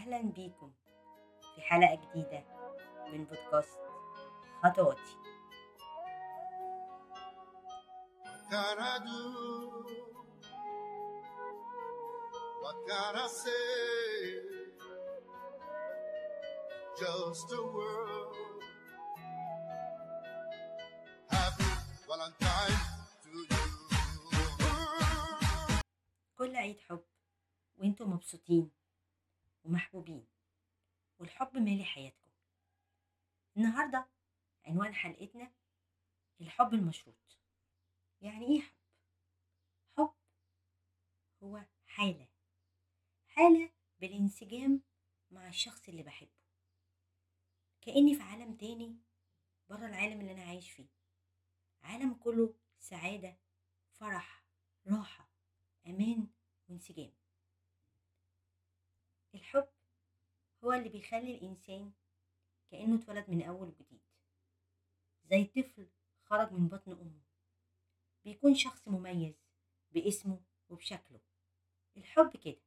أهلا بيكم في حلقة جديدة من بودكاست خطواتي? Just a word. Happy Valentine to you. كل عيد حب وأنتم مبسوطين ومحبوبين والحب مالي حياتكم. النهاردة عنوان حلقتنا الحب المشروط. يعني إيه حب؟ حب هو حالة حالة بالانسجام مع الشخص اللي بحبه. كأني في عالم تاني بره العالم اللي أنا عايش فيه. عالم كله سعادة فرح راحة أمان وانسجام الحب هو اللي بيخلي الإنسان كأنه اتولد من أول وجديد. زي طفل خرج من بطن أمه. بيكون شخص مميز باسمه وبشكله. الحب كده.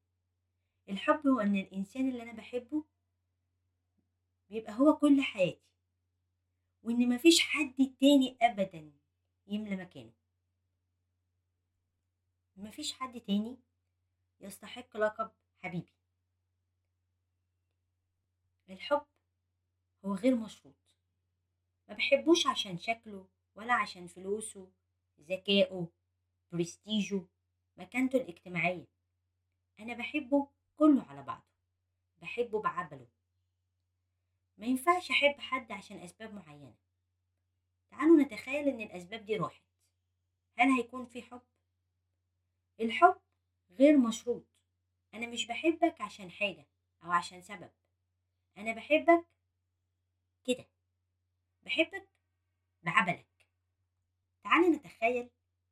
الحب هو إن الإنسان اللي أنا بحبه بيبقى هو كل حياتي. وإن مفيش حد تاني ابدا يملى مكانه. مفيش حد تاني يستحق لقب حبيبي. الحب هو غير مشروط. ما بحبوش عشان شكله ولا عشان فلوسه ذكائه برستيجه مكانته الاجتماعية. أنا بحبه كله على بعضه. بحبه بعبله ما ينفعش أحب حد عشان أسباب معينة. تعالوا نتخيل إن الأسباب دي راحت. هل هيكون في حب؟ الحب غير مشروط. أنا مش بحبك عشان حاجة أو عشان سبب. أنا بحبك كده بحبك بعبلك. تعالى نتخيل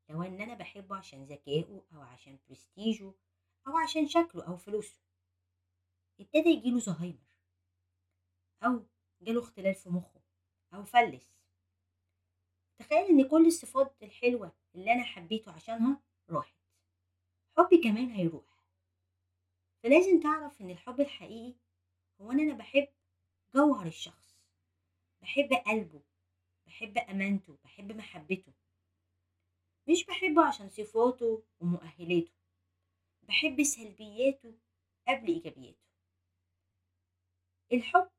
لو إن أنا بحبه عشان ذكائه أو عشان برستيجه أو عشان شكله أو فلوسه. ابتدى يجيله زهايمر أو جاله اختلال في مخه أو فلس. تخيل إن كل الصفات الحلوة اللي أنا حبيته عشانها راحت. حبي كمان هيروح. فلازم تعرف إن الحب الحقيقي هو أنا بحب جوهر الشخص بحب قلبه بحب أمانته بحب محبته. مش بحبه عشان صفاته ومؤهلاته بحب سلبياته قبل إيجابياته. الحب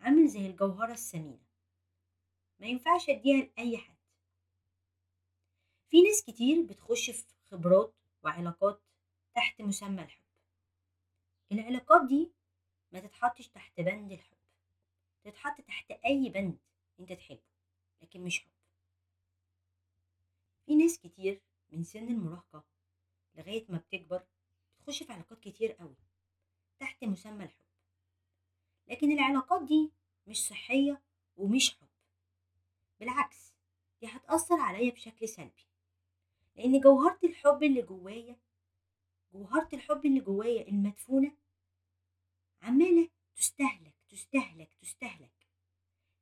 عامل زي الجوهرة الثمينة ما ينفعش أديها لأي حد. في ناس كتير بتخش في خبرات وعلاقات تحت مسمى الحب. العلاقات دي ما تتحطش تحت بند الحب. تتحط تحت أي بند أنت تحبه لكن مش حب. في ناس كتير من سن المراهقة لغاية ما بتكبر بتخش في علاقات كتير قوي تحت مسمى الحب. لكن العلاقات دي مش صحية ومش حب. بالعكس دي هتأثر عليا بشكل سلبي. لأن جوهرة الحب اللي جوايا جوهرة الحب اللي جوايا المدفونة عمالة تستهلك تستهلك تستهلك.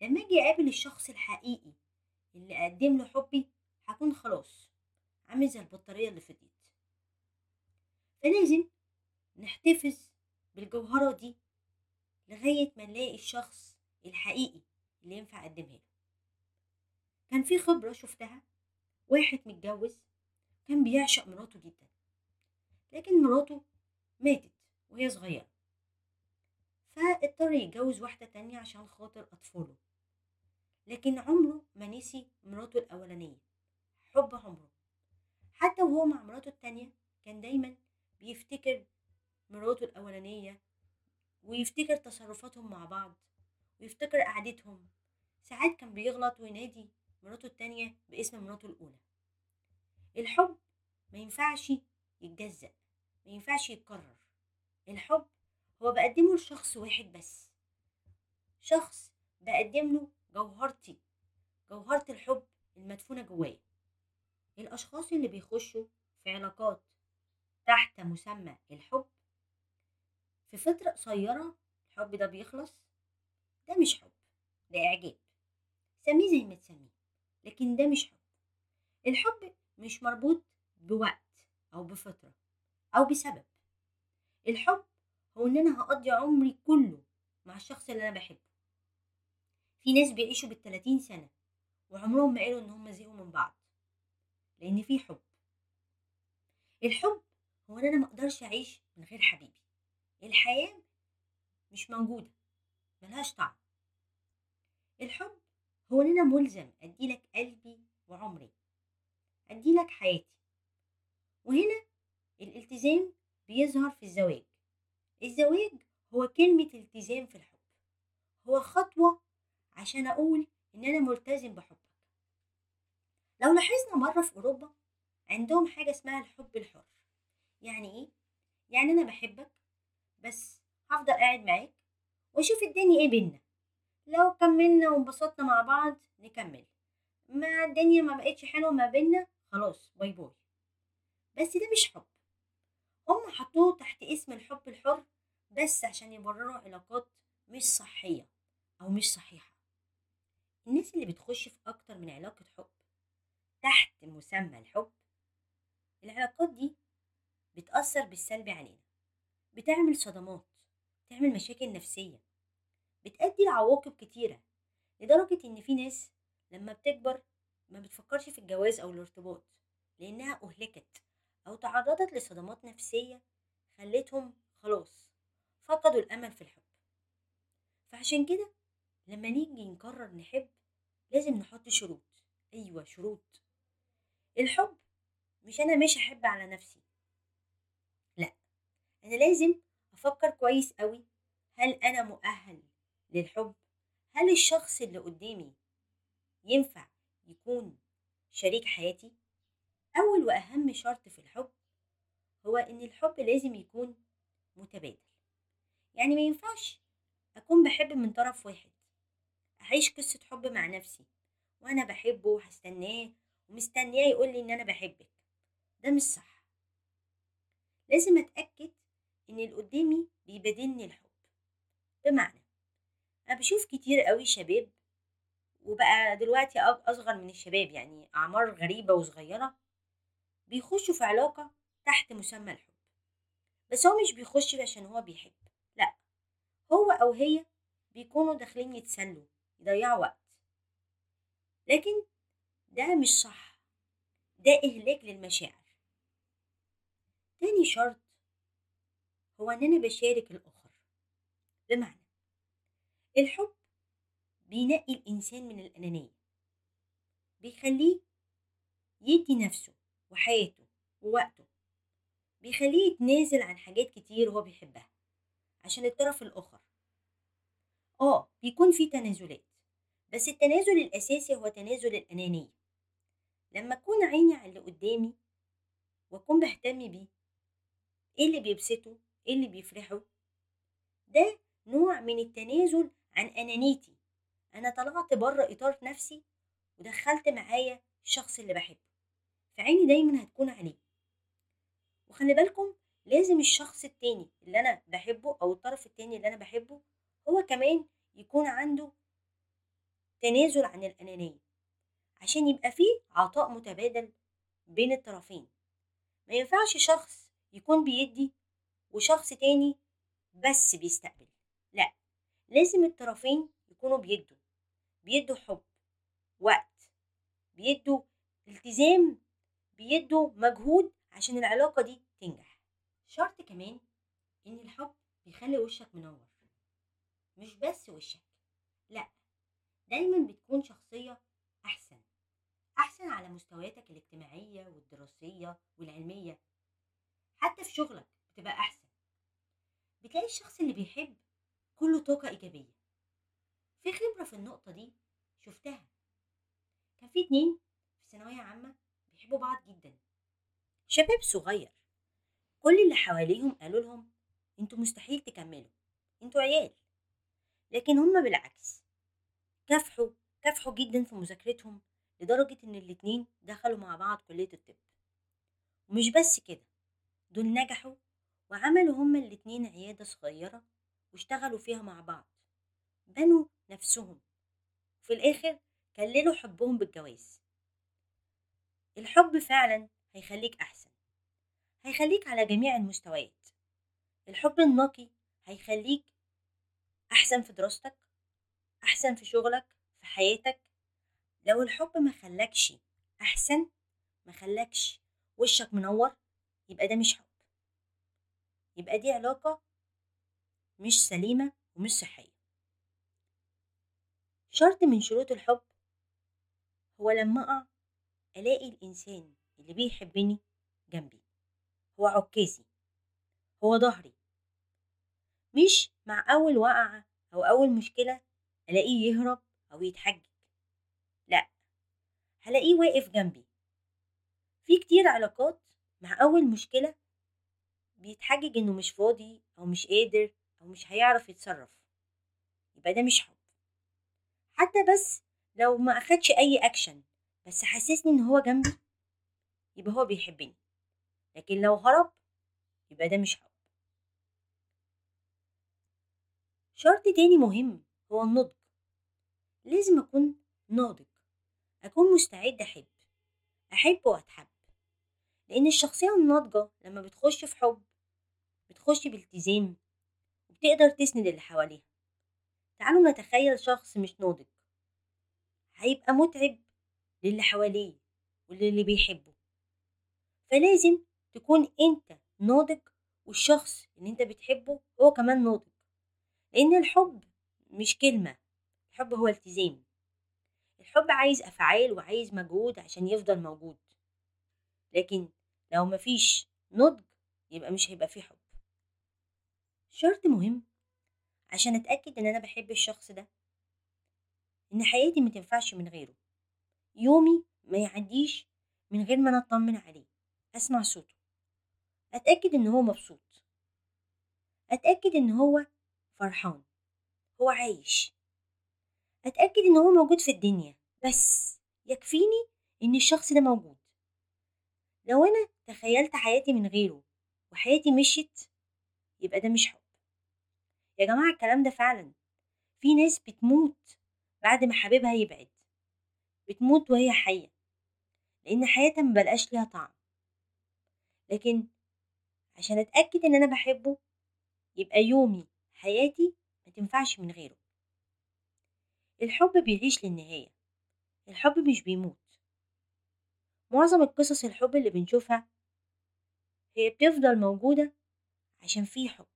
لما أجي أقابل الشخص الحقيقي اللي اقدم له حبي هكون خلاص عامل زي البطارية اللي فضيت. فلازم نحتفظ بالجوهرة دي لغاية ما نلاقي الشخص الحقيقي اللي ينفع أقدمها له. كان في خبرة شفتها واحد متجوز كان بيعشق مراته جدا لكن مراته ماتت وهي صغيرة. فاضطر يتجوز واحدة تانية عشان خاطر أطفاله. لكن عمره ما نسي مراته الأولانية حب عمره. حتى وهو مع مراته التانية كان دايما بيفتكر مراته الأولانية ويفتكر تصرفاتهم مع بعض ويفتكر قعدتهم. ساعات كان بيغلط وينادي مراته التانية باسم مراته الأولى. الحب ما ينفعش يتجزأ ما ينفعش يتكرر. الحب هو بقدمه لشخص واحد بس. شخص بقدم له جوهرتي جوهرة الحب المدفونة جوايا. الأشخاص اللي بيخشوا في علاقات تحت مسمى الحب في فترة قصيرة الحب ده بيخلص ده مش حب ده إعجاب. سميه زي ما تسميه لكن ده مش حب. الحب مش مربوط بوقت أو بفترة أو بسبب. الحب هو إن أنا هقضي عمري كله مع الشخص اللي أنا بحبه في ناس بيعيشوا بالتلاتين سنة وعمرهم ما قالوا إن هم زهقوا من بعض لأن في حب. الحب هو إن أنا مقدرش أعيش من غير حبيبي. الحياة مش موجودة ملهاش طعم. الحب هو إن أنا ملزم أديلك قلبي وعمري أديلك حياتي. وهنا الالتزام بيظهر في الزواج. الزواج هو كلمة التزام في الحب. هو خطوة عشان أقول إن أنا ملتزم بحبك. لو لاحظنا مرة في أوروبا عندهم حاجة اسمها الحب الحر. يعني إيه؟ يعني أنا بحبك بس هفضل قاعد معاك وأشوف الدنيا إيه بينا. لو كملنا وانبسطنا مع بعض نكمل. ما الدنيا ما بقتش حلوة ما بينا خلاص باي باي. بس ده مش حب. هم حطوه تحت اسم الحب الحر بس عشان يبرروا علاقات مش صحية أو مش صحيحة. الناس اللي بتخش في أكتر من علاقة حب تحت مسمى الحب العلاقات دي بتأثر بالسلب علينا بتعمل صدمات بتعمل مشاكل نفسية بتأدي لعواقب كتيرة لدرجة إن في ناس لما بتكبر ما بتفكرش في الجواز أو الارتباط لأنها أهلكت أو تعرضت لصدمات نفسية خلتهم خلاص فقدوا الأمل في الحب. فعشان كده لما نيجي نقرر نحب لازم نحط شروط. أيوة شروط. الحب مش أنا مش أحب على نفسي. لأ أنا لازم أفكر كويس قوي هل أنا مؤهل للحب؟ هل الشخص اللي قدامي ينفع يكون شريك حياتي؟ أول وأهم شرط في الحب هو إن الحب لازم يكون متبادل. يعني ما ينفعش أكون بحب من طرف واحد أعيش قصة حب مع نفسي وأنا بحبه وهستناه ومستنياه يقول لي إن أنا بحبك. ده مش صح. لازم أتأكد إن اللي قدامي بيبادلني الحب. بمعنى أنا بشوف كتير قوي شباب وبقى دلوقتي أصغر من الشباب يعني أعمار غريبة وصغيرة بيخشوا في علاقة تحت مسمى الحب. بس هو مش بيخش عشان هو بيحب. هو أو هي بيكونوا داخلين يتسلوا يضيعوا وقت. لكن ده مش صح. ده إهلاك للمشاعر. تاني شرط هو إن أنا بشارك الآخر. بمعنى الحب بينقي الإنسان من الأنانية. بيخليه يدي نفسه وحياته ووقته. بيخليه يتنازل عن حاجات كتير هو بيحبها عشان الطرف الآخر. آه بيكون في تنازلات. بس التنازل الأساسي هو تنازل الأنانية. لما أكون عيني على اللي قدامي وأكون بهتم بيه إيه اللي بيبسطه؟ إيه اللي بيفرحه؟ ده نوع من التنازل عن أنانيتي. أنا طلعت بره إطار نفسي ودخلت معايا الشخص اللي بحبه. فعيني دايما هتكون عليه. وخلي بالكم لازم الشخص التاني اللي أنا بحبه أو الطرف التاني اللي أنا بحبه هو كمان يكون عنده تنازل عن الأنانية عشان يبقى فيه عطاء متبادل بين الطرفين. ما ينفعش شخص يكون بيدي وشخص تاني بس بيستقبل لا لازم الطرفين يكونوا بيدوا بيدوا حب وقت بيدوا التزام بيدوا مجهود عشان العلاقة دي تنجح. شرط كمان إن الحب بيخلي وشك منور. مش بس وشك لأ دايما بتكون شخصية أحسن أحسن على مستوياتك الاجتماعية والدراسية والعلمية. حتى في شغلك بتبقى أحسن. بتلاقي الشخص اللي بيحب كله طاقة إيجابية. في خبرة في النقطة دي شفتها. كان في اتنين في ثانوية عامة بيحبوا بعض جدا. شباب صغير كل اللي حواليهم قالوا لهم أنتوا مستحيل تكملوا أنتوا عيال. لكن هما بالعكس. كافحوا كافحوا جدا في مذاكرتهم لدرجة إن الاتنين دخلوا مع بعض كلية الطب. ومش بس كده دول نجحوا وعملوا هما الاتنين عيادة صغيرة واشتغلوا فيها مع بعض. بنوا نفسهم. في الآخر كللوا حبهم بالجواز. الحب فعلا هيخليك أحسن هيخليك على جميع المستويات. الحب النقي هيخليك أحسن في دراستك أحسن في شغلك في حياتك. لو الحب ما خلاكش أحسن ما خلاكش وشك منور يبقى ده مش حب. يبقى دي علاقة مش سليمة ومش صحية. شرط من شروط الحب هو لما أقع ألاقي الإنسان اللي بيحبني جنبي. هو عكازي هو ظهري. مش مع أول وقعة أو أول مشكلة ألاقيه يهرب أو يتحجج. لأ هلاقيه واقف جنبي. في كتير علاقات مع أول مشكلة بيتحجج إنه مش فاضي أو مش قادر أو مش هيعرف يتصرف. يبقى ده مش حب. حتى بس لو ما أخدش أي أكشن بس حسسني إن هو جنبي يبقى هو بيحبني. لكن لو هرب يبقى ده مش حب. شرط تاني مهم هو النضج. لازم أكون ناضج أكون مستعد أحب أحب وأتحب. لأن الشخصية الناضجة لما بتخش في حب بتخش بالتزام وبتقدر تسند اللي حواليها. تعالوا نتخيل شخص مش ناضج. هيبقى متعب للي حواليه وللي بيحبه. فلازم تكون أنت ناضج والشخص اللي أنت بتحبه هو كمان ناضج. لأن الحب مش كلمة الحب هو التزام. الحب عايز أفعال وعايز مجهود عشان يفضل موجود. لكن لو مفيش نضج يبقى مش هيبقى فيه حب. شرط مهم عشان أتأكد إن أنا بحب الشخص ده إن حياتي ما تنفعش من غيره. يومي ما يعديش من غير ما أنا أطمن عليه أسمع صوته. أتأكد إن هو مبسوط. أتأكد إن هو فرحان هو عايش. أتأكد إن هو موجود في الدنيا بس يكفيني إن الشخص ده موجود. لو أنا تخيلت حياتي من غيره وحياتي مشيت يبقى ده مش حب. يا جماعة الكلام ده فعلا في ناس بتموت بعد ما حبيبها يبعد بتموت وهي حية لأن حياتها مبلقاش ليها طعم. لكن عشان أتأكد إن أنا بحبه يبقى يومي حياتي ما تنفعش من غيره. الحب بيعيش للنهاية الحب مش بيموت. معظم القصص الحب اللي بنشوفها هي بتفضل موجودة عشان في حب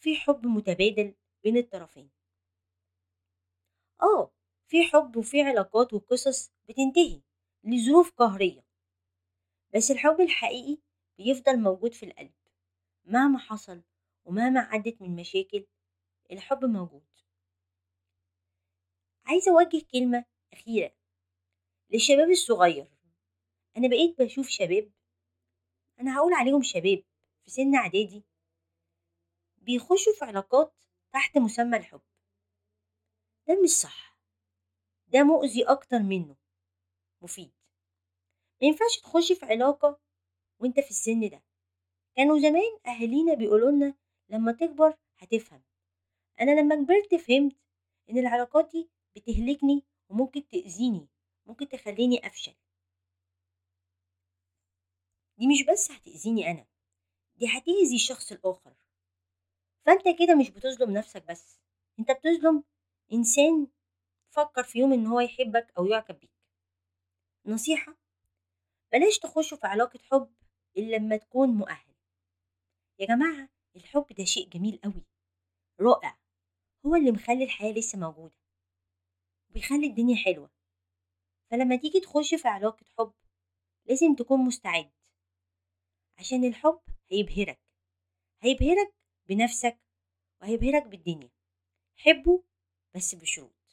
في حب متبادل بين الطرفين. آه في حب وفي علاقات وقصص بتنتهي لظروف قهرية بس الحب الحقيقي بيفضل موجود في القلب مهما حصل ومهما عدت من مشاكل الحب موجود. عايزة أوجه كلمة أخيرة للشباب الصغير. أنا بقيت بشوف شباب أنا هقول عليهم شباب في سن إعدادي بيخشوا في علاقات تحت مسمى الحب. ده مش صح. ده مؤذي أكتر منه. مفيد. ما ينفعش تخش في علاقة وأنت في السن ده. كانوا زمان أهالينا بيقولوا لنا لما تكبر هتفهم. أنا لما كبرت فهمت إن العلاقات دي بتهلكني وممكن تأذيني ممكن تخليني أفشل. دي مش بس هتأذيني أنا دي هتأذي الشخص الآخر. فأنت كده مش بتظلم نفسك بس أنت بتظلم إنسان فكر في يوم إن هو يحبك أو يعجب بيك. نصيحة بلاش تخشوا في علاقة حب إلا لما تكون مؤهل. يا جماعة الحب ده شيء جميل قوي رائع هو اللي مخلي الحياة لسه موجودة بيخلي الدنيا حلوة. فلما تيجي تخش في علاقة حب لازم تكون مستعد عشان الحب هيبهرك هيبهرك بنفسك وهيبهرك بالدنيا حبه بس بشروط.